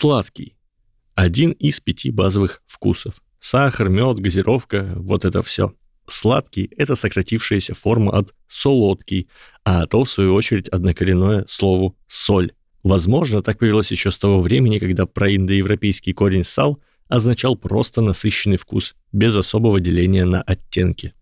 Сладкий. Один из пяти базовых вкусов. Сахар, мед, газировка, вот это все. Сладкий – это сократившаяся форма от солодкий, а то, в свою очередь, однокоренное слову «соль». Возможно, так появилось еще с того времени, когда проиндоевропейский корень «сал» означал просто насыщенный вкус, без особого деления на оттенки.